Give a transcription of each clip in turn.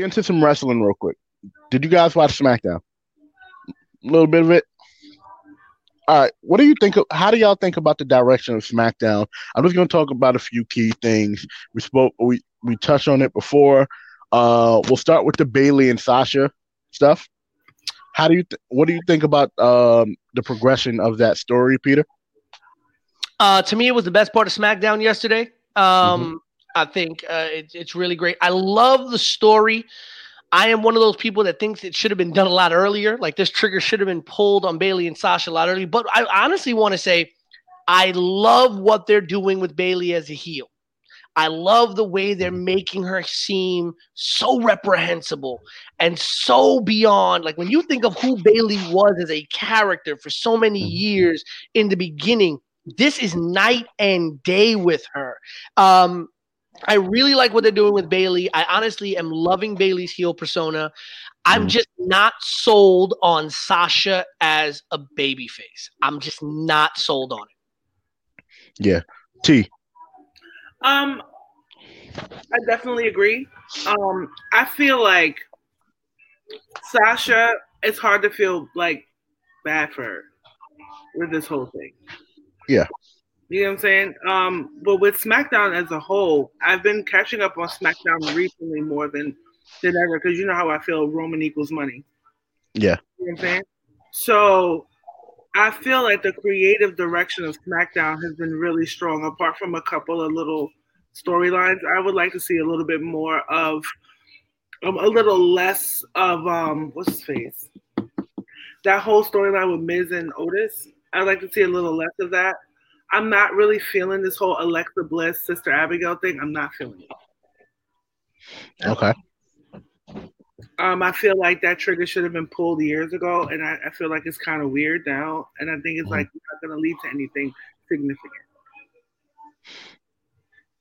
Get into some wrestling real quick. Did you guys watch SmackDown? A little bit of it. All right. What do you think? Of, how do y'all think about the direction of SmackDown? I'm just going to talk about a few key things. We spoke. We we touched on it before. Uh, we'll start with the Bayley and Sasha stuff. How do you? Th- what do you think about um, the progression of that story, Peter? Uh, to me, it was the best part of SmackDown yesterday. Um, mm-hmm. I think uh, it, it's really great. I love the story. I am one of those people that thinks it should have been done a lot earlier. Like this trigger should have been pulled on Bayley and Sasha a lot earlier. But I honestly want to say, I love what they're doing with Bayley as a heel. I love the way they're making her seem so reprehensible and so beyond. Like when you think of who Bayley was as a character for so many mm-hmm. years in the beginning, this is night and day with her. Um, I really like what they're doing with Bayley. I honestly am loving Bayley's heel persona. I'm mm-hmm. just not sold on Sasha as a babyface. I'm just not sold on it. Yeah. T. Um I definitely agree. Um I feel like Sasha it's hard to feel like bad for her with this whole thing. Yeah. You know what I'm saying? Um, but with SmackDown as a whole, I've been catching up on SmackDown recently more than than ever because you know how I feel Roman equals money. Yeah. You know what I'm saying? So I feel like the creative direction of SmackDown has been really strong, apart from a couple of little storylines. I would like to see a little bit more of um, a little less of um what's his face? That whole storyline with Miz and Otis. I'd like to see a little less of that. I'm not really feeling this whole Alexa Bliss, Sister Abigail thing. I'm not feeling it. Okay. Um, I feel like that trigger should have been pulled years ago, and I, I feel like it's kind of weird now, and I think it's mm-hmm. like not going to lead to anything significant.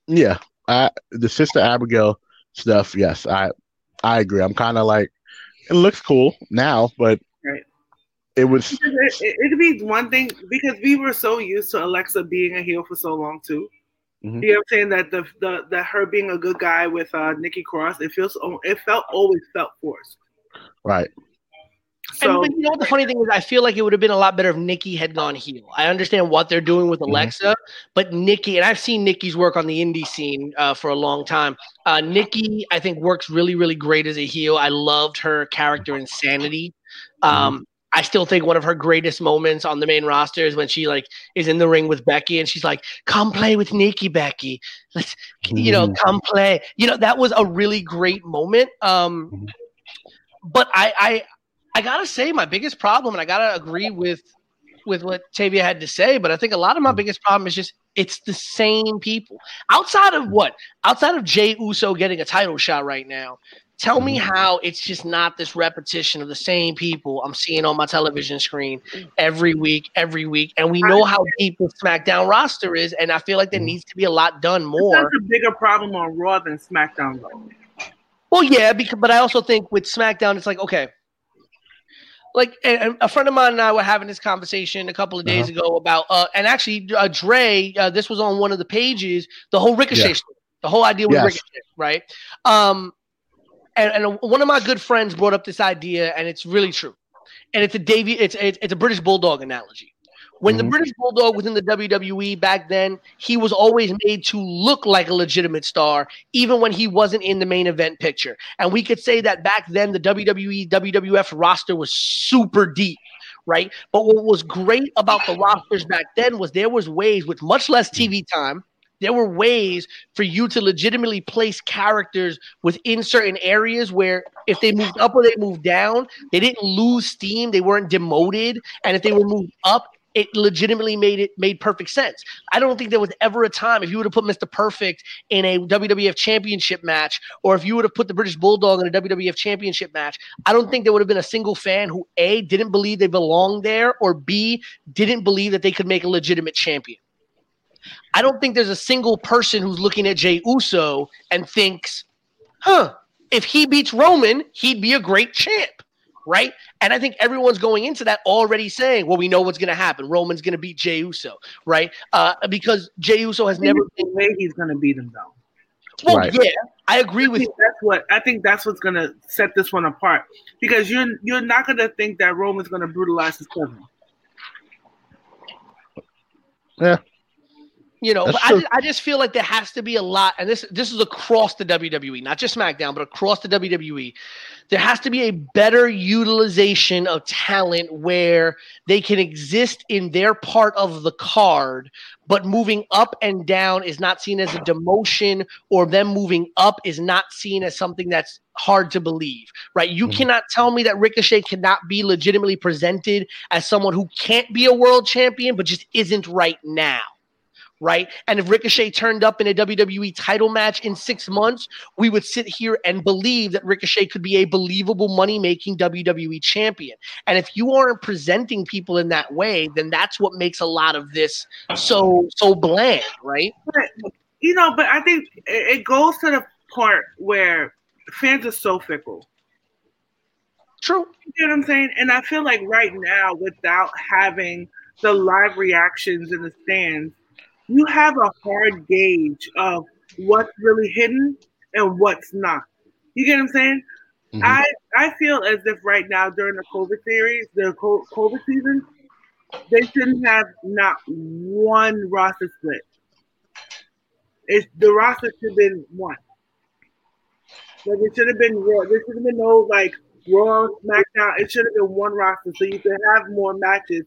Yeah, I, the Sister Abigail stuff. Yes, I I agree. I'm kind of like it looks cool now, but it was it, would be one thing because we were so used to Alexa being a heel for so long too. Mm-hmm. You know what I'm saying? That the, the that her being a good guy with uh Nikki Cross, it feels it felt always felt forced. Right. So, and, you know what the funny thing is, I feel like it would have been a lot better if Nikki had gone heel. I understand what they're doing with mm-hmm. Alexa, mm-hmm. but Nikki, and I've seen Nikki's work on the indie scene uh, for a long time. Uh, Nikki, I think, works really, really great as a heel. I loved her character insanity. Mm-hmm. I still think one of her greatest moments on the main roster is when she like is in the ring with Becky and she's like, "Come play with Nikki, Becky. Let's, you know, mm-hmm. come play." You know, that was a really great moment. Um, mm-hmm. but I, I, I gotta say, my biggest problem, and I gotta agree with with what Tavia had to say, but I think a lot of my mm-hmm. biggest problem is just it's the same people. Outside of what? Outside of Jey Uso getting a title shot right now, Tell me mm-hmm. how it's just not this repetition of the same people I'm seeing on my television screen every week, every week. And we know how deep the SmackDown roster is, and I feel like there mm-hmm. needs to be a lot done more. That's a bigger problem on Raw than SmackDown. Well, yeah, because but I also think with SmackDown, it's like okay, like a, friend of mine and I were having this conversation a couple of days uh-huh. ago about, uh, and actually, uh, Dre, uh, this was on one of the pages, the whole Ricochet, story, the whole idea with yes. Ricochet, right? Um, and, and one of my good friends brought up this idea, and it's really true. And it's a Davy, it's it's, it's a British bulldog analogy. When mm-hmm. the British Bulldog was in the WWE back then, he was always made to look like a legitimate star, even when he wasn't in the main event picture. And we could say that back then, the WWE, WWF roster was super deep, right? But what was great about the rosters back then was there was ways with much less TV time, there were ways for you to legitimately place characters within certain areas where if they moved up or they moved down, they didn't lose steam, they weren't demoted, and if they were moved up, it legitimately made it made perfect sense. I don't think there was ever a time if you would have put Mr. Perfect in a WWF championship match, or if you would have put the British Bulldog in a WWF championship match, I don't think there would have been a single fan who A didn't believe they belonged there, or B didn't believe that they could make a legitimate champion. I don't think there's a single person who's looking at Jey Uso and thinks, huh, if he beats Roman, he'd be a great champ, right? And I think everyone's going into that already saying, well, we know what's going to happen. Roman's going to beat Jey Uso, right? Uh, because Jey Uso has never been. way he's going to beat him, though. Well, right. yeah, I agree I with you. that's what I think that's what's gonna set this one apart because you're you're not gonna think that Roman's gonna brutalize his cousin. Yeah. You know, I just, I just feel like there has to be a lot, and this this is across the WWE, not just SmackDown, but across the WWE. There has to be a better utilization of talent where they can exist in their part of the card, but moving up and down is not seen as a demotion, or them moving up is not seen as something that's hard to believe, right? You Mhm. cannot tell me that Ricochet cannot be legitimately presented as someone who can't be a world champion, but just isn't right now right? And if Ricochet turned up in a WWE title match in six months, we would sit here and believe that Ricochet could be a believable money making WWE champion. And if you aren't presenting people in that way, then that's what makes a lot of this so so bland, right? But, you know, but I think it it goes to the part where fans are so fickle. True. You know what I'm saying? And I feel like right now, without having the live reactions in the stands, you have a hard gauge of what's really hidden and what's not. You get what I'm saying? Mhm. I I feel as if right now during the COVID series, the COVID season, they shouldn't have not one roster split. It's the roster should have been one. Like it should have been raw. There should have been no like Raw, SmackDown. It should have been one roster so you could have more matches.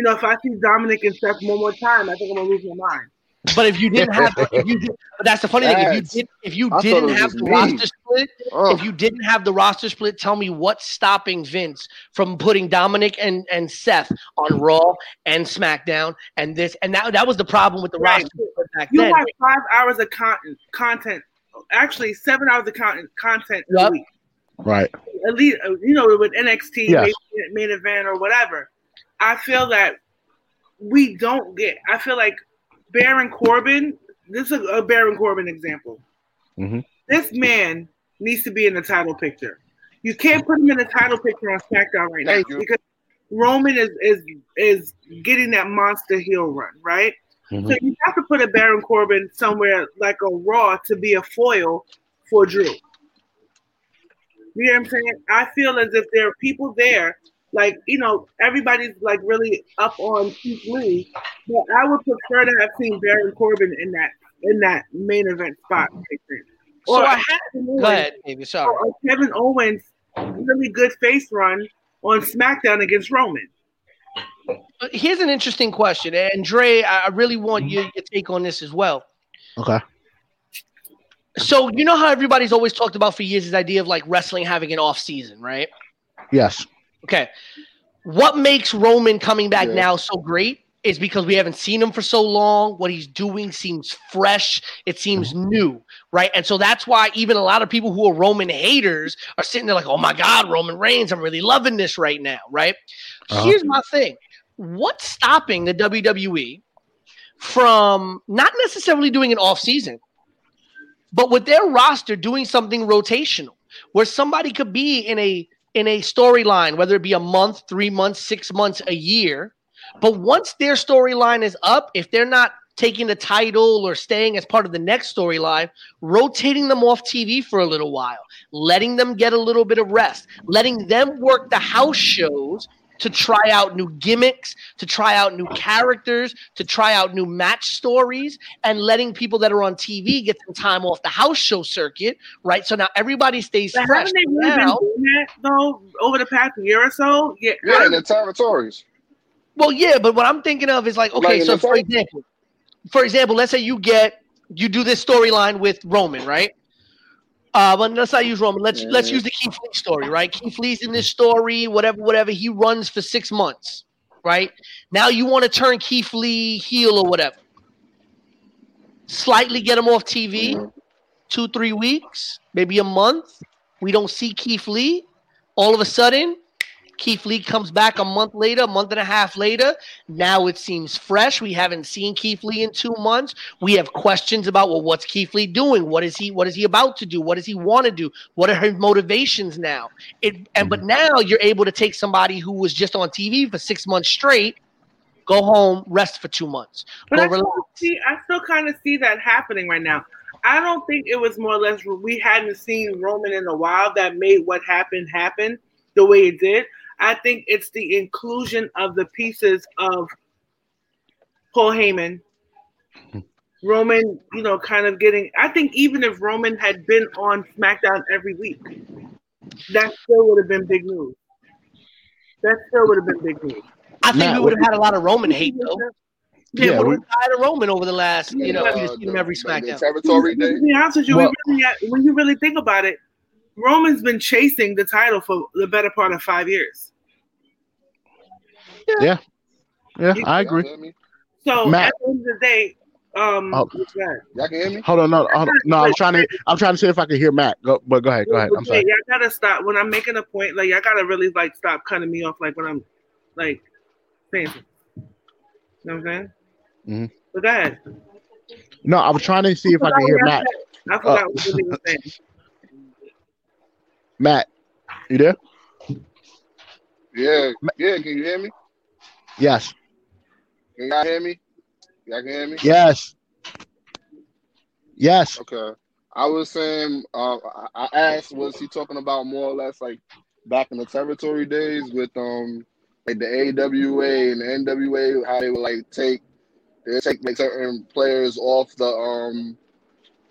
You know, if I see Dominic and Seth one more time, I think I'm gonna lose my mind. But if you didn't have, if you did, but that's the funny thing. If you did, if you I didn't have the me. roster split, Oh, if you didn't have the roster split, tell me what's stopping Vince from putting Dominic and, and Seth on Raw and SmackDown and this and that that was the problem with the Right. roster split back You then. have five hours of content, content. Actually, seven hours of content, content a week. Right. At least, uh, you know, with NXT Yes. main, main event or whatever. I feel that we don't get. I feel like Baron Corbin. This is a, a Baron Corbin example. Mhm. This man needs to be in the title picture. You can't put him in the title picture on SmackDown right Thank now you. because Roman is is is getting that monster heel run, right? Mhm. So you have to put a Baron Corbin somewhere like a Raw to be a foil for Drew. You know what I'm saying? I feel as if there are people there, like you know, everybody's like really up on Keith Lee, but I would prefer to have seen Baron Corbin in that in that main event spot. so Or I had Kevin go Owens- ahead, Davey. Sorry. or Kevin Owens really good face run on SmackDown against Roman. Uh, here's an interesting question, and Dre, I I really want your, your take on this as well. Okay. So you know how everybody's always talked about for years this idea of like wrestling having an off season, right? Yes. Okay. What makes Roman coming back Yeah. now so great is because we haven't seen him for so long. What he's doing seems fresh. It seems new, right? And so that's why even a lot of people who are Roman haters are sitting there like, oh my God, Roman Reigns, I'm really loving this right now, right? Uh-huh. Here's my thing what's stopping the WWE from not necessarily doing an off season, but with their roster doing something rotational where somebody could be in a in a storyline, whether it be a month, three months, six months, a year. But once their storyline is up, if they're not taking the title or staying as part of the next storyline, rotating them off TV for a little while, letting them get a little bit of rest, letting them work the house shows to try out new gimmicks, to try out new characters, to try out new match stories, and letting people that are on TV get some time off the house show circuit, right? So now everybody stays But fresh. haven't they really Now- been doing that though over the past year or so? Yeah, yeah, in the territories. Well, yeah, but what I'm thinking of is like, okay, Like so for example, for example, let's say you get you do this storyline with Roman, right? Uh, but let's not use Roman. Let's let's Mhm. use the Keith Lee story, right? Keith Lee's in this story, whatever, whatever. He runs for six months, right? Now you want to turn Keith Lee heel or whatever. Slightly get him off TV, Mhm. two three weeks, maybe a month. We don't see Keith Lee. All of a sudden, Keith Lee comes back a month later, a month and a half later. Now it seems fresh. We haven't seen Keith Lee in two months. We have questions about well, what's Keith Lee doing? What is he? What is he about to do? What does he want to do? What are his motivations now? It and but mhm. now you're able to take somebody who was just on TV for six months straight, go home, rest for two months. But Go I relax. still see, I still kind of see that happening right now. I don't think it was more or less we hadn't seen Roman in a while that made what happened happen the way it did. I think it's the inclusion of the pieces of Paul Heyman, Roman, you know, kind of getting. I think even if Roman had been on SmackDown every week, that still would have been big news. That still would have been big news. I think Matt, we would have had a lot of Roman hate though. Yeah, Yeah, would we- have tired of Roman over the last, you know, Yeah, we've seen him every SmackDown. territory day. To be honest with you, Well- we really, when you really think about it, Roman's been chasing the title for the better part of five years. Yeah, Yeah, I agree. Y'all hear me? So Matt- at the end of the day, um, Oh. Y'all can hear me? Hold on, no, hold on. no. I'm trying to. I'm trying to see if I can hear Matt. Go, but go ahead. Go ahead. I'm sorry. Yeah, I gotta stop when I'm making a point. Like, I gotta really like stop cutting me off. Like when I'm like saying, something. you know what I'm saying? Mhm. But go ahead. No, I was trying to see if I can hear Matt. I forgot what you were saying. Matt, you there? Yeah, yeah. Can you hear me? Yes. Can y'all hear me? Y'all can hear me? Yes. Yes. Okay. I was saying, uh, I I asked, was he talking about more or less like back in the territory days with um like the AWA and the NWA, how they would like take they take like certain players off the um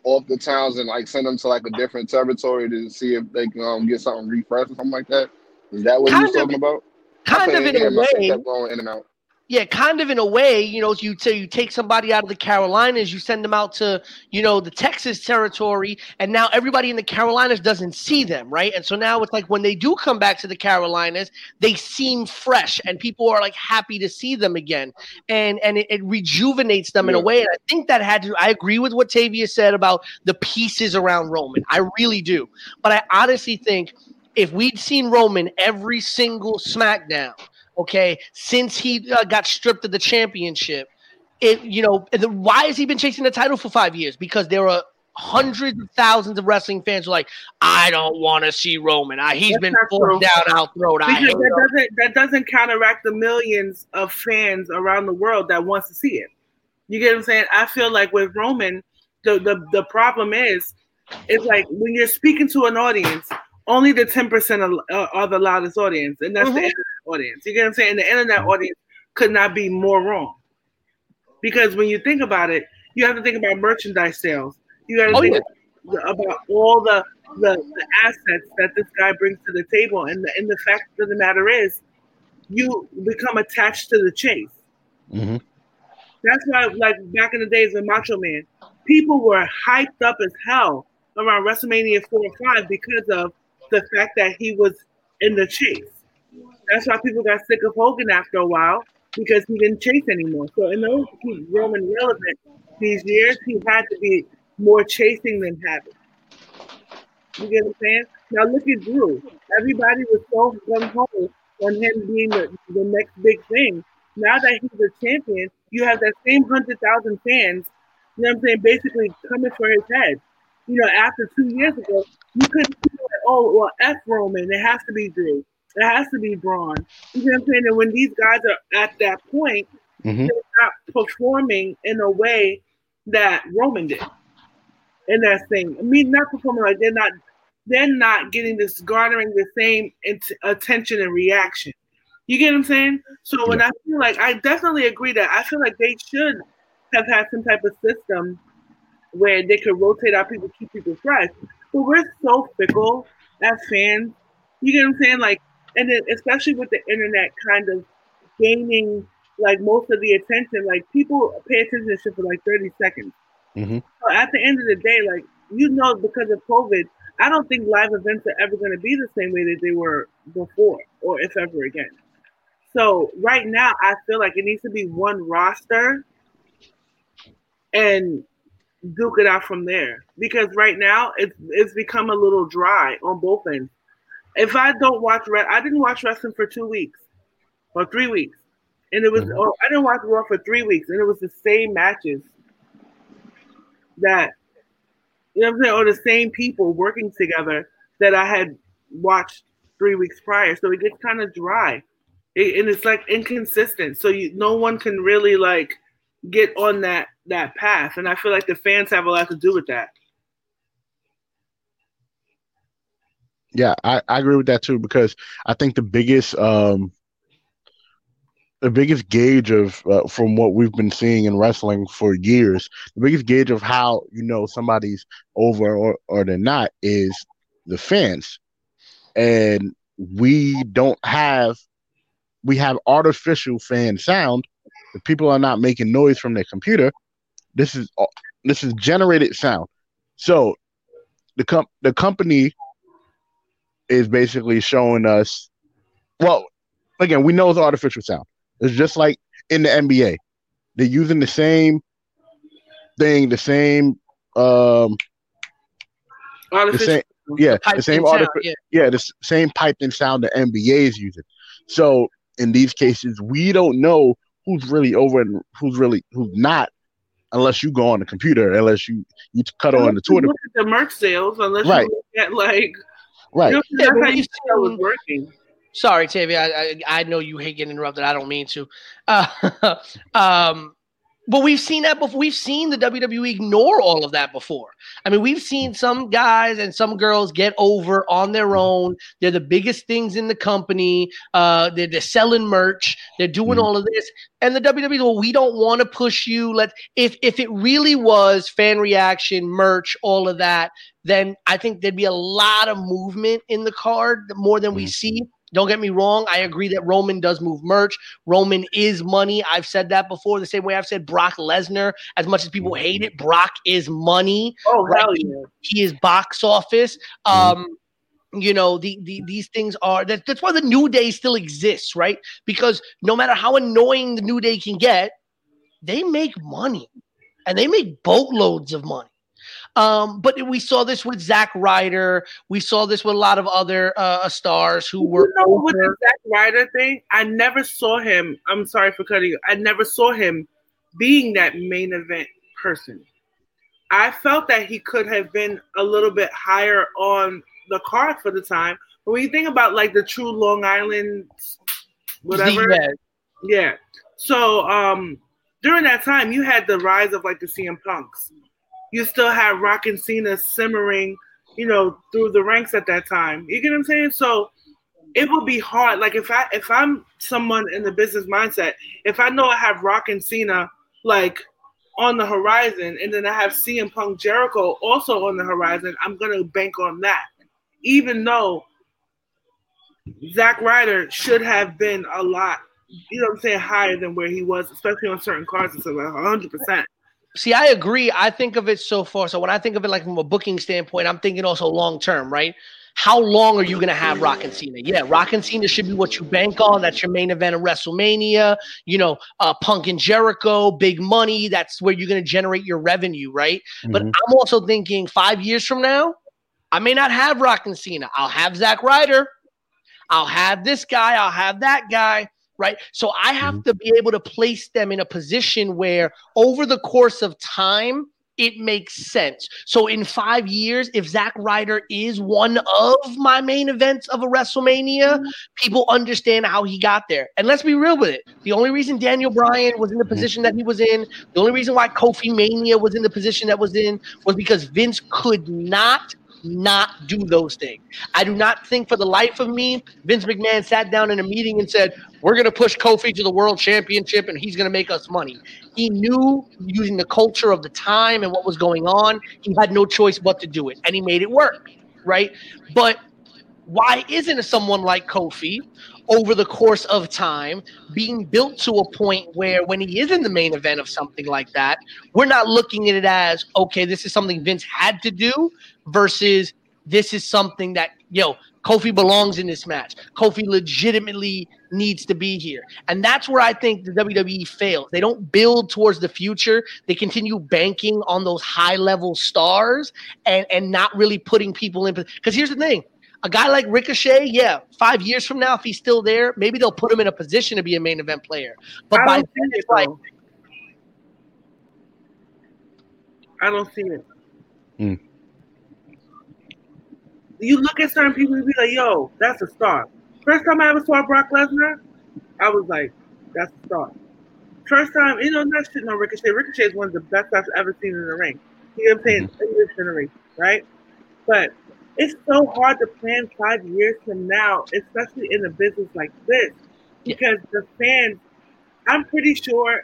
off the towns and like send them to like a different territory to see if they can um, get something refreshed or something like that. Is that what he was Kind talking about? Kind of in a way. in and out. Yeah, kind of in a way, you know, you say you take somebody out of the Carolinas, you send them out to, you know, the Texas territory, and now everybody in the Carolinas doesn't see them, right? And so now it's like when they do come back to the Carolinas, they seem fresh and people are like happy to see them again. And and it, it rejuvenates them in a way. And I think that had to I agree with what Tavia said about the pieces around Roman. I really do. But I honestly think if we'd seen Roman every single SmackDown, okay, since he uh, got stripped of the championship, it you know, the, why has he been chasing the title for five years? Because there are hundreds of thousands of wrestling fans who are like, I don't want to see Roman. I, he's That's been true. down our throat. I Because hate him. that doesn't that doesn't counteract the millions of fans around the world that wants to see it. You get what I'm saying? I feel like with Roman, the the, the problem is, it's like when you're speaking to an audience, only the ten percent are, are the loudest audience, and that's the Mhm. internet audience. You get what I'm saying? And The internet audience could not be more wrong. Because when you think about it, you have to think about merchandise sales. You got to Oh, think yeah. about all the, the the assets that this guy brings to the table, and the, and the fact of the matter is, you become attached to the chase. hmm That's why, like back in the days of Macho Man, people were hyped up as hell around WrestleMania four or five because of the fact that he was in the chase. That's why people got sick of Hogan after a while because he didn't chase anymore. So in order to keep Roman relevant these years, he had to be more chasing than having. You get what I'm saying? Now look at Drew. Everybody was so gung ho on him being the, the next big thing. Now that he's a champion, you have that same hundred thousand fans, you know what I'm saying, basically coming for his head. You know, after two years ago, you couldn't oh well F Roman, it has to be Drew. It has to be Braun. You know what I'm saying? And when these guys are at that point, hmm they're not performing in a way that Roman did. And that's thing. I mean, not performing like they're not. They're not getting this garnering the same int- attention and reaction. You get what I'm saying? So when I feel like I definitely agree that I feel like they should have had some type of system where they could rotate out people, keep people fresh. But we're so fickle as fans. You get what I'm saying? Like, and then especially with the internet kind of gaining like most of the attention, like people pay attention to shit for like 30 seconds. hmm So at the end of the day, like you know, because of COVID, I don't think live events are ever going to be the same way that they were before, or if ever again. So right now, I feel like it needs to be one roster, and duke it out from there. Because right now, it's it's become a little dry on both ends. If I don't watch, re- I didn't watch wrestling for two weeks or three weeks, and it was. Mhm. Oh, I didn't watch Raw for three weeks, and it was the same matches that you know I'm saying, or the same people working together that I had watched three weeks prior. So it gets kind of dry, it, and it's like inconsistent. So you, no one can really like get on that that path, and I feel like the fans have a lot to do with that. Yeah, I, I agree with that too because I think the biggest um, the biggest gauge of uh, from what we've been seeing in wrestling for years, the biggest gauge of how you know somebody's over or, or they're not is the fans, and we don't have we have artificial fan sound the people are not making noise from their computer. This is this is generated sound. So the com- the company is basically showing us well again we know it's artificial sound it's just like in the nba they're using the same thing the same um the same, yeah the same artificial yeah. yeah the same piped in sound the nba is using so in these cases we don't know who's really over and who's really who's not unless you go on the computer, unless you you cut unless on the Twitter. Look at the merch sales, unless right. you look at like right. You know, yeah, how you was working. Sorry, Tavia. I, I, I know you hate getting interrupted. I don't mean to. Uh, um, but we've seen that before. We've seen the WWE ignore all of that before. I mean, we've seen some guys and some girls get over on their own. They're the biggest things in the company. Uh, they're, they're selling merch. They're doing mm-hmm. all of this. And the WWE, well, we don't want to push you. Let if if it really was fan reaction, merch, all of that, then I think there'd be a lot of movement in the card more than we mm-hmm. see. Don't get me wrong. I agree that Roman does move merch. Roman is money. I've said that before. The same way I've said Brock Lesnar. As much as people hate it, Brock is money. Oh right? hell yeah! He, he is box office. Um, you know the, the these things are that, that's why the new day still exists right because no matter how annoying the new day can get they make money and they make boatloads of money um, but we saw this with Zack Ryder. We saw this with a lot of other uh, stars who were. You know, with the Zack Ryder thing, I never saw him. I'm sorry for cutting you. I never saw him being that main event person. I felt that he could have been a little bit higher on the card for the time. But when you think about like the true Long Island, whatever, yeah. yeah. So um, during that time, you had the rise of like the CM Punks you still had Rock and Cena simmering, you know, through the ranks at that time. You get what I'm saying? So it would be hard. Like if I if I'm someone in the business mindset, if I know I have Rock and Cena like on the horizon, and then I have CM Punk Jericho also on the horizon, I'm gonna bank on that. Even though Zack Ryder should have been a lot, you know what I'm saying, higher than where he was, especially on certain cards and stuff, like 100 percent See, I agree. I think of it so far. So when I think of it like from a booking standpoint, I'm thinking also long term, right? How long are you going to have Rock and Cena? Yeah, Rock and Cena should be what you bank on. That's your main event of WrestleMania. You know, uh, Punk and Jericho, big money. That's where you're going to generate your revenue, right? Mm-hmm. But I'm also thinking five years from now, I may not have Rock and Cena. I'll have Zack Ryder. I'll have this guy. I'll have that guy right? So I have mm-hmm. to be able to place them in a position where over the course of time, it makes sense. So in five years, if Zack Ryder is one of my main events of a WrestleMania, mm-hmm. people understand how he got there. And let's be real with it. The only reason Daniel Bryan was in the position that he was in, the only reason why Kofi Mania was in the position that was in, was because Vince could not not do those things. I do not think for the life of me, Vince McMahon sat down in a meeting and said, We're going to push Kofi to the world championship and he's going to make us money. He knew using the culture of the time and what was going on, he had no choice but to do it. And he made it work, right? But why isn't someone like Kofi over the course of time being built to a point where when he is in the main event of something like that, we're not looking at it as, okay, this is something Vince had to do versus this is something that, yo, Kofi belongs in this match. Kofi legitimately needs to be here. And that's where I think the WWE fails. They don't build towards the future. They continue banking on those high level stars and, and not really putting people in. Because here's the thing a guy like Ricochet, yeah, five years from now, if he's still there, maybe they'll put him in a position to be a main event player. But by then, it's like, I don't see it. Mm. You look at certain people and be like, "Yo, that's a star." First time I ever saw Brock Lesnar, I was like, "That's a star." First time, you know, not shit on Ricochet. Ricochet is one of the best I've ever seen in the ring. You know what I'm saying? Mm-hmm. In the ring, right? But it's so hard to plan five years from now, especially in a business like this, because the fans. I'm pretty sure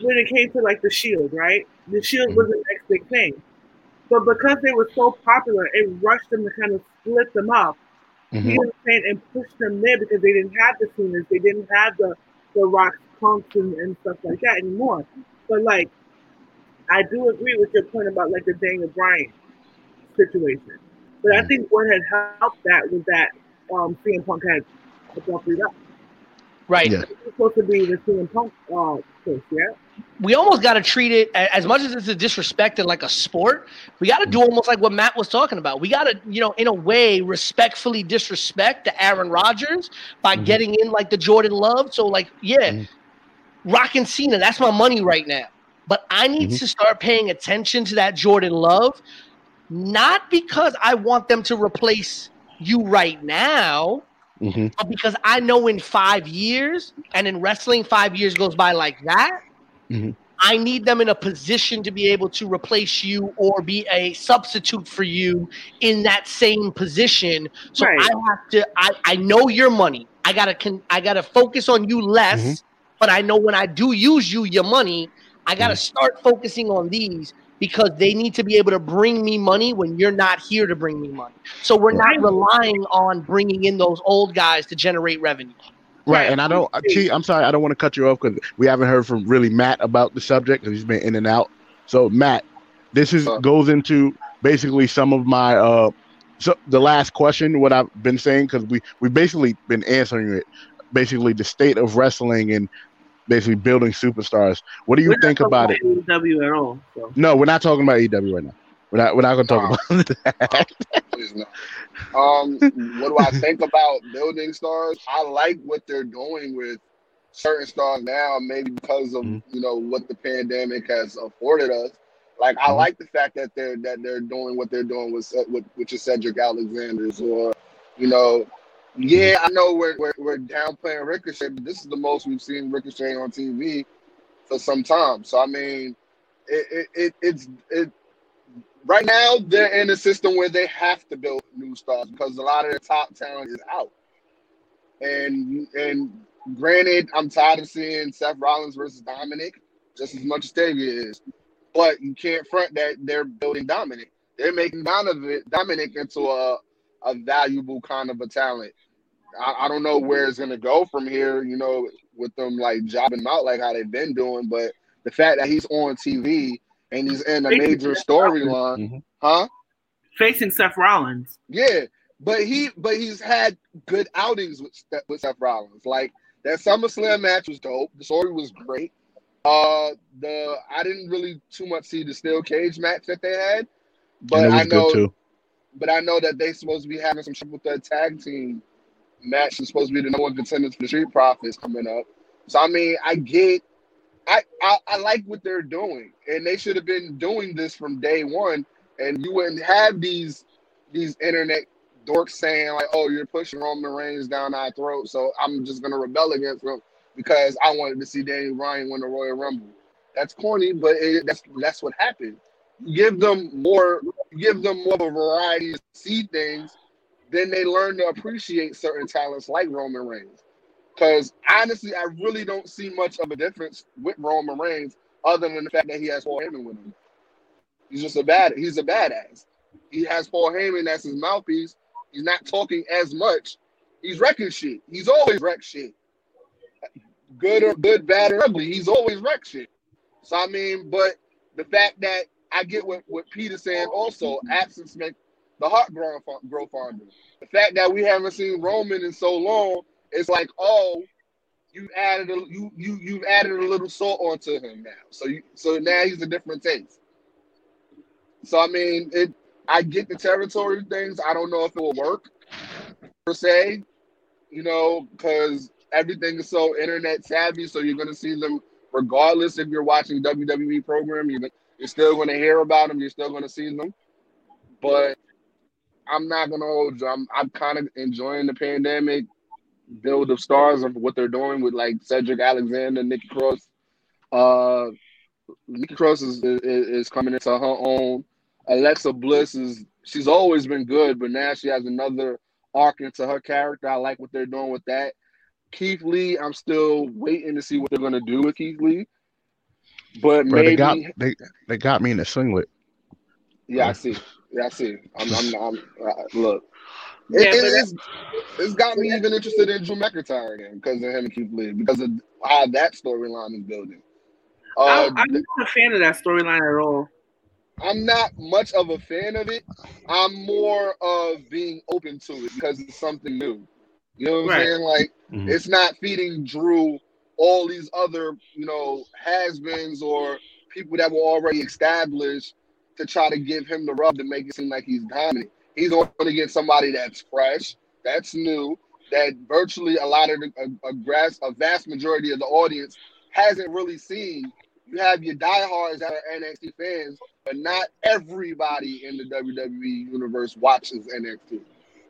when it came to like the Shield, right? The Shield mm-hmm. was the next big thing, but because they were so popular, it rushed them to kind of split them up. Mm-hmm. You know And push them there because they didn't have the singers, they didn't have the the rock punks and, and stuff like that anymore. But like, I do agree with your point about like the Daniel Bryan situation. But I think what had helped that was that um, CM Punk had abruptly left. Right. Yeah. It's supposed to be the CM Punk uh, case, yeah? We almost got to treat it as much as it's a disrespect and like a sport. We got to do almost like what Matt was talking about. We got to, you know, in a way, respectfully disrespect the Aaron Rodgers by mm-hmm. getting in like the Jordan Love. So, like, yeah, mm-hmm. rocking Cena, that's my money right now. But I need mm-hmm. to start paying attention to that Jordan Love not because I want them to replace you right now, mm-hmm. but because I know in five years, and in wrestling, five years goes by like that. Mm-hmm. I need them in a position to be able to replace you or be a substitute for you in that same position. So right. I have to. I, I know your money. I gotta. Con, I gotta focus on you less. Mm-hmm. But I know when I do use you, your money, I gotta mm-hmm. start focusing on these because they need to be able to bring me money when you're not here to bring me money. So we're not relying on bringing in those old guys to generate revenue. Right, and I don't. T, I'm sorry, I don't want to cut you off because we haven't heard from really Matt about the subject because he's been in and out. So Matt, this is goes into basically some of my uh, so the last question. What I've been saying because we we basically been answering it. Basically, the state of wrestling and basically building superstars. What do you we're think about, about it? EW at all? So. No, we're not talking about EW right now. We're not. We're not going to talk about that. um, what do I think about building stars? I like what they're doing with certain stars now. Maybe because of mm-hmm. you know what the pandemic has afforded us. Like I mm-hmm. like the fact that they're that they're doing what they're doing with with which is Cedric Alexander's or you know yeah, I know we're, we're, we're downplaying Ricochet, but this is the most we've seen Ricochet on TV for some time. So I mean, it, it, it it's it right now they're in a system where they have to build new stars because a lot of the top talent is out. And and granted, I'm tired of seeing Seth Rollins versus Dominic just as much as Xavier is. But you can't front that they're building Dominic. They're making Dominic Dominic into a, a valuable kind of a talent. I, I don't know where it's gonna go from here. You know, with them like jobbing out like how they've been doing, but the fact that he's on TV and he's in a major storyline, mm-hmm. huh? Facing Seth Rollins. Yeah, but he but he's had good outings with with Seth Rollins. Like that SummerSlam match was dope. The story was great. Uh, the I didn't really too much see the steel cage match that they had, but I know, but I know that they supposed to be having some shit with the tag team match is supposed to be the number one contender for the Street Profits coming up. So I mean, I get, I, I I like what they're doing, and they should have been doing this from day one. And you wouldn't have these these internet dorks saying like, "Oh, you're pushing Roman Reigns down our throat," so I'm just gonna rebel against them because I wanted to see Daniel Bryan win the Royal Rumble. That's corny, but it, that's that's what happened. give them more, give them more of a variety to see things, then they learn to appreciate certain talents like Roman Reigns. Because honestly, I really don't see much of a difference with Roman Reigns other than the fact that he has Paul Heyman with him. He's just a bad. He's a badass. He has Paul Heyman as his mouthpiece. He's not talking as much. He's wrecking shit. He's always wreck shit. Good or good, bad or ugly. He's always wreck shit. So I mean, but the fact that I get what what Peter's saying also, absence make the heart growth growth. The fact that we haven't seen Roman in so long, it's like, oh, you added a you you you've added a little salt onto him now. So you so now he's a different taste. So I mean, it. I get the territory things. I don't know if it will work per se, you know, because everything is so internet savvy. So you're gonna see them regardless if you're watching WWE program. You're, you're still gonna hear about them. You're still gonna see them. But I'm not gonna hold you. I'm I'm kind of enjoying the pandemic build of stars of what they're doing with like Cedric Alexander, Nikki Cross. Uh, Nikki Cross is, is, is coming into her own. Alexa Bliss is she's always been good, but now she has another arc into her character. I like what they're doing with that. Keith Lee, I'm still waiting to see what they're gonna do with Keith Lee. But Bro, maybe they got they they got me in a singlet. yeah, I see. Yeah, I see. I'm, I'm, I'm uh, look. It, but it, it's, it's got me even interested in Drew McIntyre again because of him and Keith Lee because of how that storyline is building. I, Uh, I'm not a fan of that storyline at all. I'm not much of a fan of it. I'm more of being open to it because it's something new. You know what I'm saying? Like Mhm. it's not feeding Drew all these other, you know, has-beens or people that were already established to try to give him the rub to make it seem like he's dominant. He's going to get somebody that's fresh, that's new, that virtually a lot of the, a, a, grass, a vast majority of the audience hasn't really seen. You have your diehards that are NXT fans, but not everybody in the WWE universe watches NXT.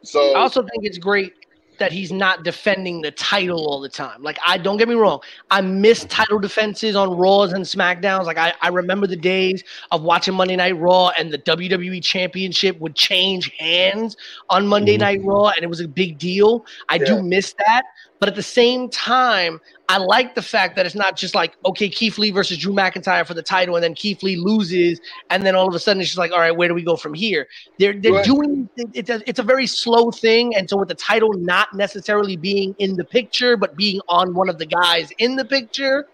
So I also think it's great that he's not defending the title all the time. Like, I don't get me wrong, I miss title defenses on Raws and SmackDowns. Like, I, I remember the days of watching Monday Night Raw and the WWE Championship would change hands on Monday Mhm. Night Raw, and it was a big deal. I Yeah. do miss that. But at the same time, I like the fact that it's not just like, okay, Keith Lee versus Drew McIntyre for the title, and then Keith Lee loses, and then all of a sudden it's just like, all right, where do we go from here? They're they're Right. doing it's a, it's a very slow thing, and so with the title not necessarily being in the picture, but being on one of the guys in the picture,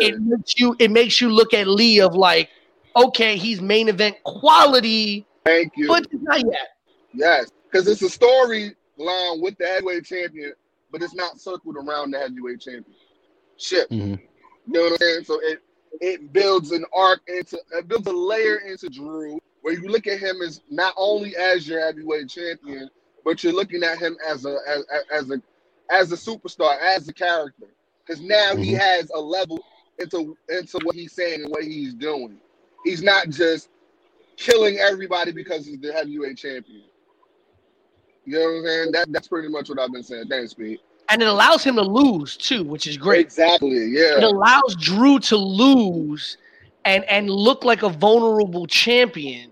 it makes you it makes you look at Lee of like, okay, he's main event quality, thank you. but not yet. Yes, because it's a storyline with the heavyweight champion, but it's not circled around the heavyweight championship. Mhm. You know what I'm saying? So it it builds an arc into it builds a layer into Drew where you look at him as not only as your heavyweight champion, but you're looking at him as a as, as a as a superstar, as a character. Because now he Mhm. has a level into into what he's saying and what he's doing. He's not just killing everybody because he's the heavyweight champion. You know what I'm saying? That that's pretty much what I've been saying. Thanks, Pete. And it allows him to lose too, which is great. Exactly. Yeah. It allows Drew to lose and and look like a vulnerable champion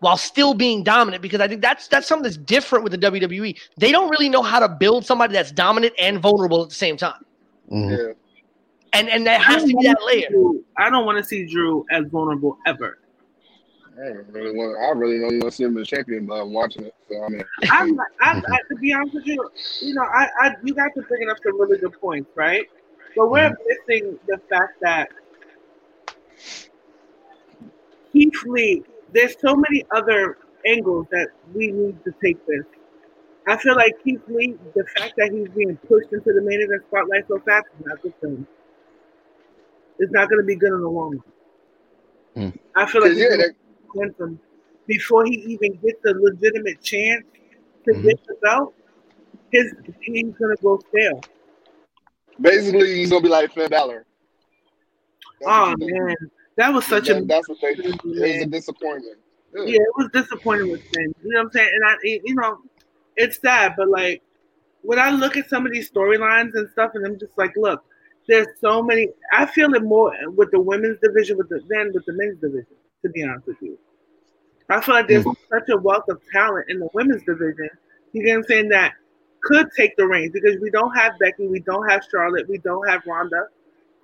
while still being dominant because I think that's that's something that's different with the WWE. They don't really know how to build somebody that's dominant and vulnerable at the same time. Mhm. Yeah. And and that has to be that layer. I don't want to see Drew as vulnerable ever. I really want. I really don't want to see him as champion, but I'm watching it. So I mean, I'm, I, I, to be honest with you, you know, I, I, you guys are bringing up some really good points, right? But we're missing the fact that Keith Lee. There's so many other angles that we need to take this. I feel like Keith Lee, the fact that he's being pushed into the main event spotlight so fast is not good for him. It's not going to be good in the long run. Hmm. I feel like yeah, gonna that, Clinton before he even gets a legitimate chance to Mhm. get the belt, his team's gonna go stale. basically he's gonna be like Finn Balor. That's Oh man, that was such that- a That's what they. It was a disappointment. Yeah. yeah. It was disappointing with Finn. You know what I'm saying? And I, you know, it's sad, but like when I look at some of these storylines and stuff, and I'm just like, look, there's so many. I feel it more with the women's division with the than with the men's division. To be honest with you, I feel like there's such a wealth of talent in the women's division. You get what I'm saying? That could take the reins because we don't have Becky, we don't have Charlotte, we don't have Ronda.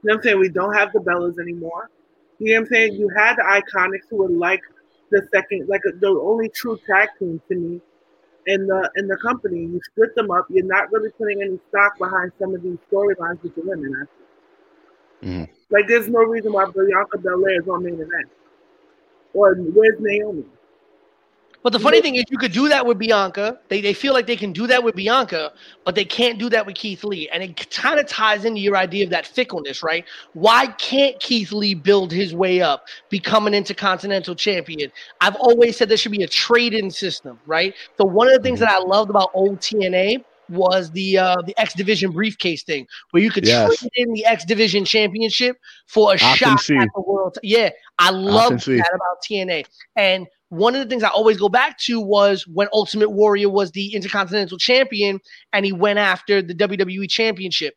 You know what I'm saying? We don't have the Bellas anymore. You know what I'm saying? You had the Iconics who were like the second, like the only true tag team to me in the in the company. You split them up. You're not really putting any stock behind some of these storylines with the women. Mhm. Like, there's no reason why Bianca Belair is on main event. Or where's Naomi? But the funny thing is, you could do that with Bianca. They, they feel like they can do that with Bianca, but they can't do that with Keith Lee. And it kind of ties into your idea of that fickleness, right? Why can't Keith Lee build his way up, become an intercontinental champion? I've always said there should be a trade in system, right? So, one of the things that mm-hmm. I loved about old TNA was the uh, the X Division briefcase thing, where you could Yes. trade in the X Division championship for a shot at the world. Yeah, I love that about TNA. And one of the things I always go back to was when Ultimate Warrior was the Intercontinental Champion and he went after the WWE Championship.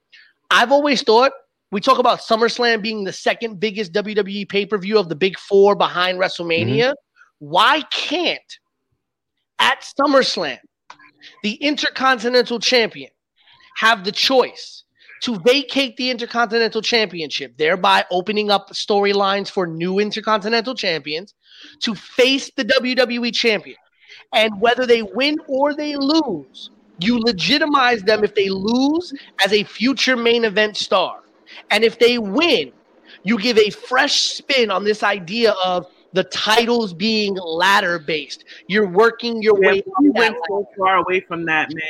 I've always thought we talk about SummerSlam being the second biggest WWE pay per view of the big four behind WrestleMania. Why can't at SummerSlam, the Intercontinental Champion have the choice to vacate the Intercontinental Championship, thereby opening up storylines for new Intercontinental Champions to face the WWE Champion. And whether they win or they lose, you legitimize them if they lose as a future main event star. And if they win, you give a fresh spin on this idea of the titles being ladder based. You're working your Yeah, way. we went so far away from that, man.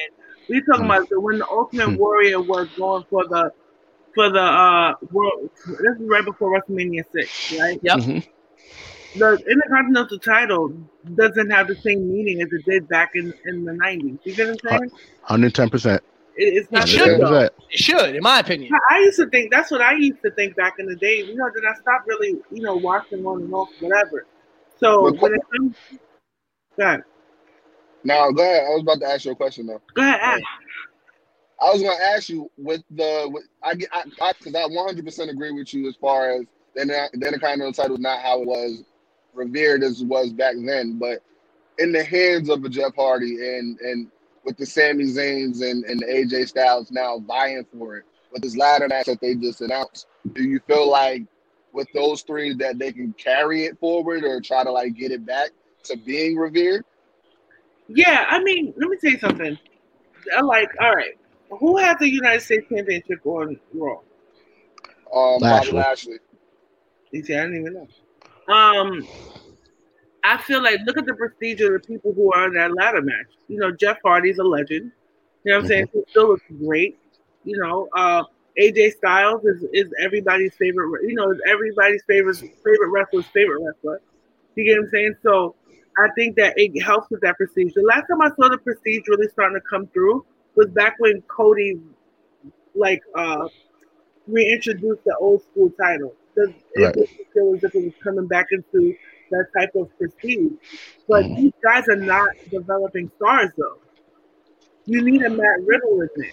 We talking about the, when the Ultimate Warrior was going for the for the uh world. This is right before WrestleMania six, right? Yep. Mhm. The Intercontinental title doesn't have the same meaning as it did back in in the nineties. You get what I'm saying? 110%. It, it's not. It should, though. 110%. It should, in my opinion. I used to think that's what I used to think back in the day. You know, then I stopped really, you know, watching on and off, whatever. So But- when it comes, go Now, go ahead. I was about to ask you a question though. go ahead, ask. Uh, I was going to ask you with the with, I get I because I, 100% agree with you as far as then then the Intercontinental title is not how it was revered as it was back then, but in the hands of a Jeff Hardy and and with the Sami Zayn's and, and the AJ Styles now vying for it with this ladder match that they just announced, do you feel like with those three that they can carry it forward or try to like get it back to being revered? Yeah, I mean, let me tell you something. I like, all right, who has the United States Championship on Raw? Um, Bobby Lashley. Lashley. You see, I didn't even know. Um, I feel like look at the prestige of the people who are in that ladder match. You know, Jeff Hardy's a legend. You know what I'm saying? He still looks great. You know, uh, AJ Styles is, is everybody's favorite. You know, is everybody's favorite favorite wrestler's favorite wrestler. You get what I'm saying? So I think that it helps with that prestige. The last time I saw the prestige really starting to come through was back when Cody, like, uh, reintroduced the old school title. 'Cause Right. It feel it was coming back into that type of prestige. But Mhm. these guys are not developing stars, though. You need a Matt Riddle in there.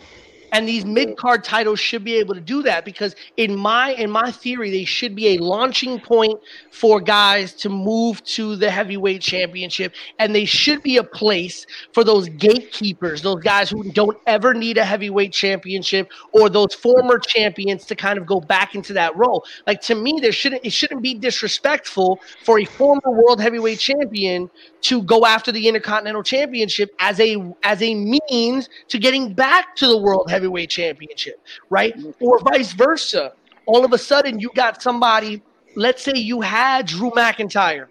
And these mid card titles should be able to do that because in my in my theory they should be a launching point for guys to move to the heavyweight championship. And they should be a place for those gatekeepers those guys who don't ever need a heavyweight championship or those former champions to kind of go back into that role. Like to me there shouldn't it shouldn't be disrespectful for a former world heavyweight champion to go after the intercontinental championship as a as a means to getting back to the world heavyweight championship right mm-hmm. or vice versa all of a sudden you got somebody let's say you had drew mcintyre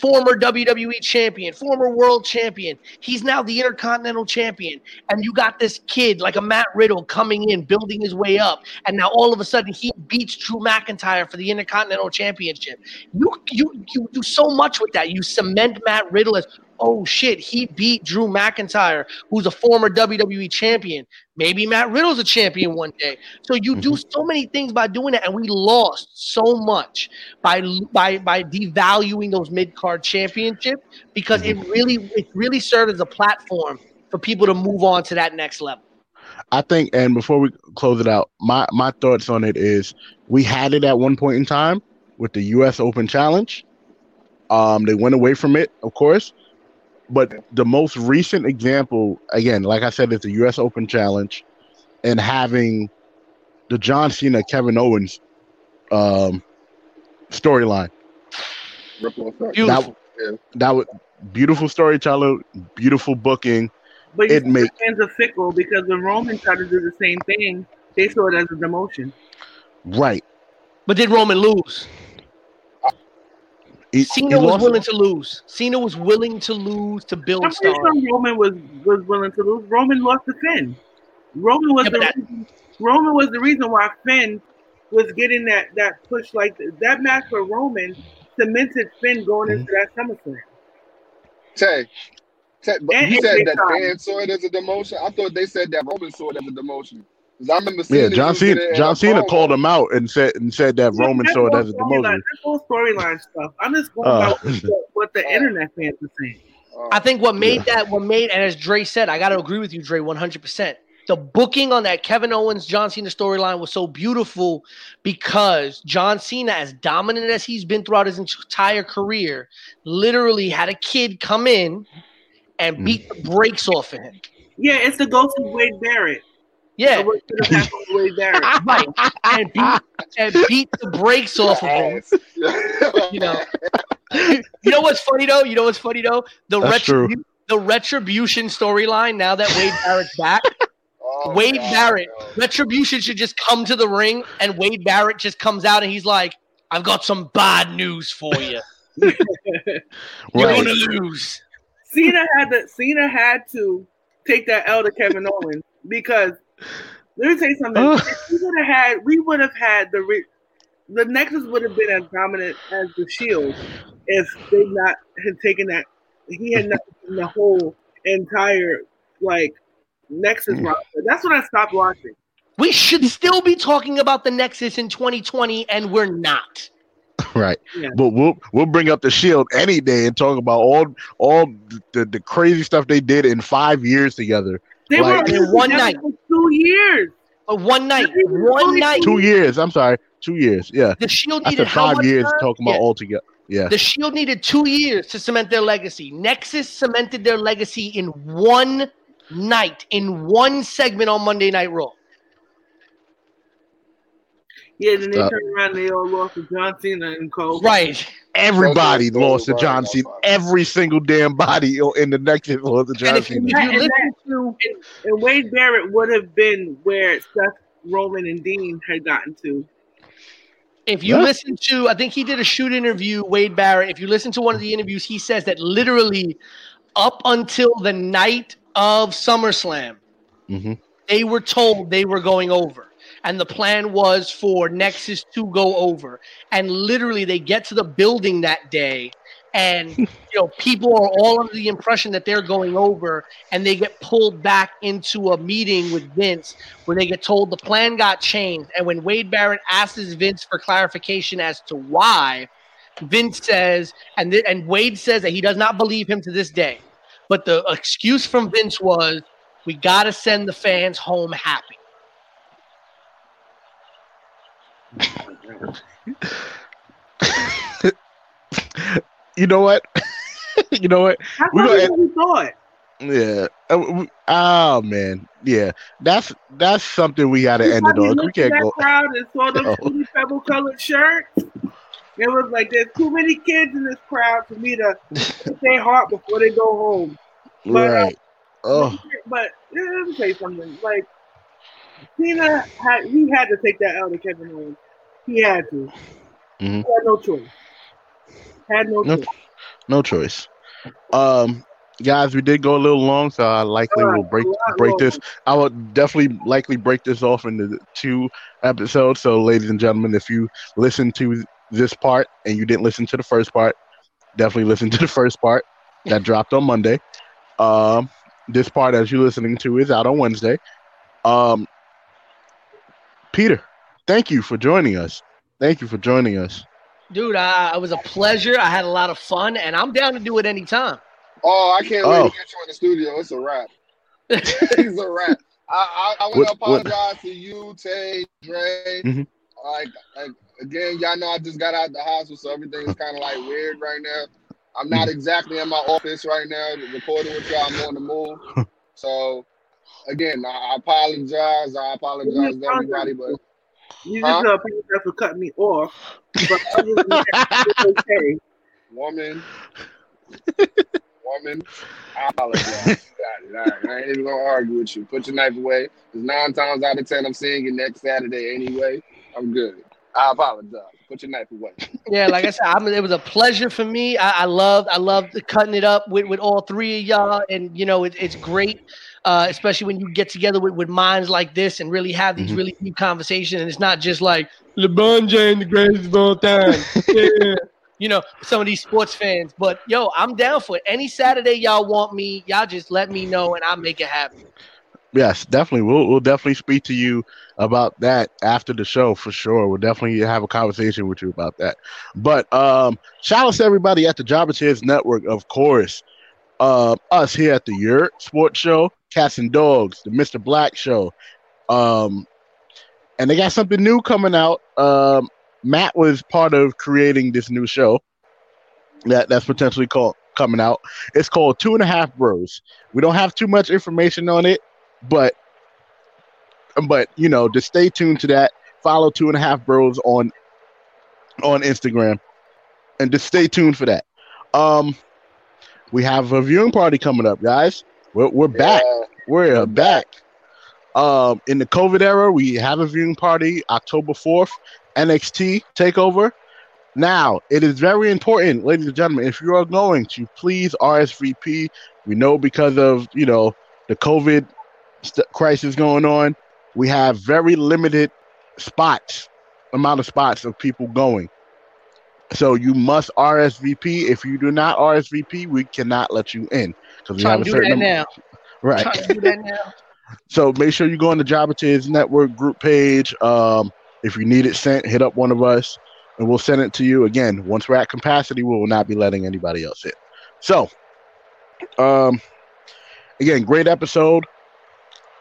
former WWE champion, former world champion. He's now the intercontinental champion. And you got this kid like a Matt Riddle coming in, building his way up. And now all of a sudden he beats Drew McIntyre for the intercontinental championship. You you you do so much with that. You cement Matt Riddle as oh shit, he beat Drew McIntyre, who's a former WWE champion. Maybe Matt Riddle's a champion one day. So you do so many things by doing that, and we lost so much by by by devaluing those mid card championships because it really it really served as a platform for people to move on to that next level. I think, and before we close it out, my my thoughts on it is we had it at one point in time with the U.S. Open Challenge. Um, they went away from it, of course, but the most recent example, again, like I said, is the U.S. Open Challenge, and having the John Cena Kevin Owens um, storyline. Ripple effect. Beautiful. That was beautiful storytelling, beautiful booking. But It see, make- the fans are fickle because when Roman tried to do the same thing, they saw it as a demotion. Right. But did Roman lose? He, Cena he was lost- willing to lose. Cena was willing to lose to build I'm pretty stars. sure Roman was was willing to lose. Roman lost to Finn. Roman was Yeah, the but that- reason, Roman was the reason why Finn was getting that that push. Like that match for Roman cemented Finn going mm-hmm. into that SummerSlam. Tay, Tay, but And you said that Styles. fans saw it as a demotion. I thought they said that Roman saw it as a demotion. 'Cause I remember seeing Yeah, John Cena. John Cena called him out and said and said that Roman That's saw it all as a storyline- demotion. That's all storyline stuff. I'm just going Uh. about what the, Uh. internet fans are saying. Uh, I think what made that, what made, and as Dre said, I got to agree with you, Dre, 100%. The booking on that Kevin Owens John Cena storyline was so beautiful because John Cena, as dominant as he's been throughout his entire career, literally had a kid come in and Mm. beat the brakes off of him. Yeah, it's the ghost of Wade Barrett. Yeah, So what should have to Wade Barrett? right. And beat and beat the brakes off of him. You know. you know what's funny though? You know what's funny though? The That's true. retribu- the retribution storyline. Now that Wade Barrett's back, Oh, Wade God, Barrett. yo. retribution should just come to the ring, and Wade Barrett just comes out and he's like, "I've got some bad news for you. You're Right. gonna lose." Cena had to Cena had to take that L to Kevin Owens because let me tell you something. Ugh. If we would have had we would have had the re- the Nexus would have been as dominant as the Shield if they not had taken that he had not taken the whole entire like Nexus Mm. roster. That's when I stopped watching. We should still be talking about the Nexus in 2020, and we're not. Right. Yeah. But we'll we'll bring up the shield any day and talk about all all the, the crazy stuff they did in five years together. They Like- were In one night. for two years. But one night, one night, Two years. I'm sorry. Two years. Yeah. the Shield needed said how five much years time? talking about Yeah. all together. Yeah. The Shield needed two years to cement their legacy. Nexus cemented their legacy in one night, in one segment on Monday Night Raw. Yeah, then they Stop. turned around and they all lost to John Cena and Cole. Right. Everybody Those are- lost to John Cena. Every single damn body in the Nexus lost to And John if you, Cena. if you listen that- to And Wade Barrett would have been where Seth Roman and Dean had gotten to. if you What? listen to I think he did a shoot interview, Wade Barrett. If you listen to one of the interviews, he says that literally up until the night of SummerSlam, Mhm. they were told they were going over. And the plan was for Nexus to go over. And literally they get to the building that day and you know people are all under the impression that they're going over and they get pulled back into a meeting with Vince where they get told the plan got changed. And when Wade Barrett asks Vince for clarification as to why Vince says and th- and Wade says that he does not believe him to this day. But the excuse from Vince was we got to send the fans home happy You know what? you know what? That's We what gonna- everybody thought. Yeah. Uh, Oh man. Yeah. That's that's something we gotta end it on. We can't that go. crowd and saw those No. pebble colored shirts. It was like there's too many kids in this crowd for me to their heart before they go home. But, uh, Right. Oh. But yeah, let me say something. Like Cena had he had to take that out of Kevin Owens. He had to. Mhm. He had no choice. Had no No choice. No choice. Um, guys, we did go a little long, so I likely will break break this. I would definitely likely break this off into two episodes. So, ladies and gentlemen, if you listen to this part and you didn't listen to the first part, definitely listen to the first part that dropped on Monday. Um, this part, as you're listening to, is out on Wednesday. Um, Peter, thank you for joining us. Thank you for joining us. Dude I, it was a pleasure I had a lot of fun and I'm down to do it anytime Oh, I can't wait Oh. to get you in the studio. It's a wrap. it's a wrap. I, I, I want What- to what- apologize to you, Tay, Dre. Mhm. Like, like again, y'all know I just got out the hospital, so everything is kind of like weird right now. I'm not Mm-hmm. exactly in my office right now recording with y'all. I'm on the move. So, again, I, I apologize. I apologize to everybody, but You Huh? just uh, apologize for cutting me off. But other than that, it's okay. woman, woman, I apologize. You got it. All right. I ain't even gonna argue with you. Put your knife away. Because nine times out of ten, I'm seeing you next Saturday anyway. I'm good. I apologize. Put your knife away. Yeah, like I said, I mean, it was a pleasure for me. I, I loved, I loved cutting it up with, with all three of y'all, and you know, it, it's great, uh, especially when you get together with, with minds like this and really have these Mhm. really deep conversations. And it's not just like LeBron James, the greatest of all time. Yeah. you know, some of these sports fans. But yo, I'm down for it. Any Saturday y'all want me, y'all just let me know, and I'll make it happen. Yes, definitely. We'll we'll definitely speak to you about that after the show for sure. We'll definitely have a conversation with you about that. But um, shout out to everybody at the Jobber Chairs Network, of course. Uh, us here at the Your Sports Show, Cats and Dogs, the Mr. Black Show. Um, and they got something new coming out. Um, Matt was part of creating this new show that that's potentially called coming out. It's called Two and a Half Bros. We don't have too much information on it, but but you know, just stay tuned to that. Follow Two and a Half Bros on on Instagram, and just stay tuned for that. Um, we have a viewing party coming up, guys. We're we're back. Yeah. We're uh, back. Um, in the COVID era, we have a viewing party October 4th, NXT takeover. Now, it is very important, ladies and gentlemen, if you are going to please RSVP. We know because of, you know, the COVID st- crisis going on, we have very limited spots, amount of spots of people going. So you must RSVP. If you do not RSVP, we cannot let you in because we Trying have to a do certain that number. now. Right. Trying to do that now. So make sure you go on the Jabba Tiz Network group page. Um, if you need it sent, hit up one of us and we'll send it to you. Again, once we're at capacity, we will not be letting anybody else in. So, um, again, great episode.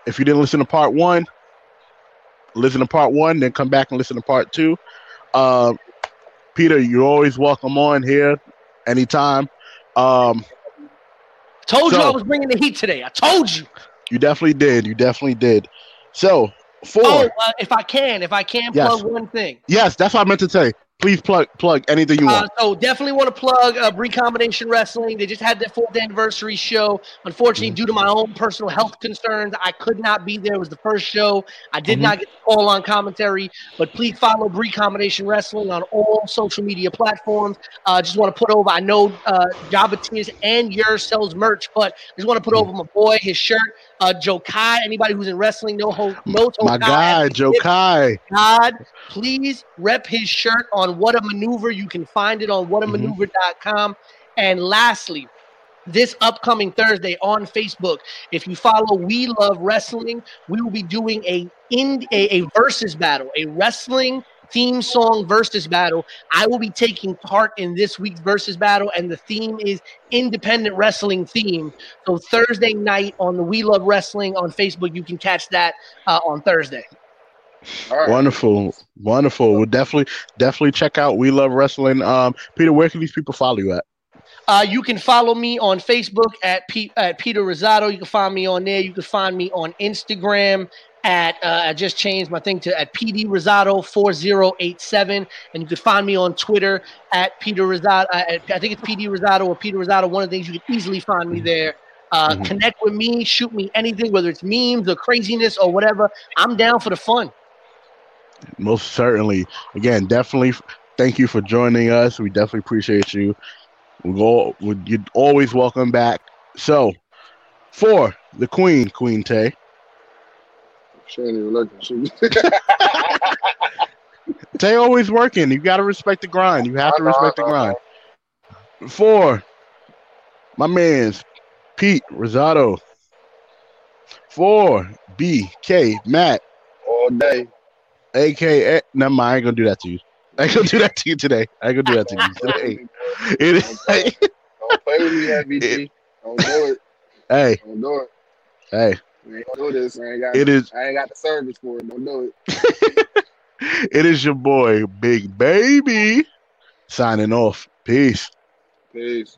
If you didn't listen to part one, listen to part one, then come back and listen to part two. Um, Peter, you're always welcome on here anytime. Um, Told you I was bringing the heat today. I told you. you definitely did. You definitely did. So, four. Oh, uh, if I can, if I can Yes. plug one thing. Yes, that's what I meant to say. Please plug plug anything you Uh, want. so definitely want to plug uh, Recombination Wrestling. They just had their fourth anniversary show. Unfortunately, due to my own personal health concerns, I could not be there. It was the first show. I did Mhm. not get to call on commentary, but please follow Recombination Wrestling on all social media platforms. Uh, just want to put over. I know uh, and yours sells merch, but I just want to put over my boy his shirt. Uh, Joe Kai. Anybody who's in wrestling know ho- knows My Joe guy, Joe Kai. God, please rep his shirt on What a Maneuver. You can find it on whatamaneuver.com. And lastly, this upcoming Thursday on Facebook, if you follow We Love Wrestling, we will be doing a in a, a versus battle, a wrestling theme song versus battle. I will be taking part in this week's versus battle, and the theme is independent wrestling theme. So Thursday night on the We Love Wrestling on Facebook, you can catch that uh, on Thursday. All right. Wonderful, wonderful. We'll definitely definitely check out We Love Wrestling. Um, Peter, where can these people follow you at? Uh, you can follow me on Facebook at, P- at Peter Rosado. You can find me on there. You can find me on Instagram at uh, I just changed my thing to at PD Rosado four zero eight seven, and you can find me on Twitter at Peter Rosado. Uh, at, I think it's PD Rosado or Peter Rosado. One of the things you can easily find me there. Uh, Mhm. Connect with me, shoot me anything, whether it's memes or craziness or whatever. I'm down for the fun. Most certainly. Again, definitely. Thank you for joining us. We definitely appreciate you. We go. we- You're always welcome back. So, for the Queen, Queen Tay. She ain't even looking. She- Tay always working. You got to respect the grind. You have to respect the grind. For my man's Pete Rosado. For BK Matt, all day. aka never mind, I ain't gonna do that to you. I ain't gonna do that to you today. I ain't gonna do that to you today. It is, Don't play with me, FBG. Don't do it. hey, Don't do it. hey, You do this. I got. it is I ain't got the service for it. Don't do it. it is your boy, Big Baby, signing off. Peace. Peace.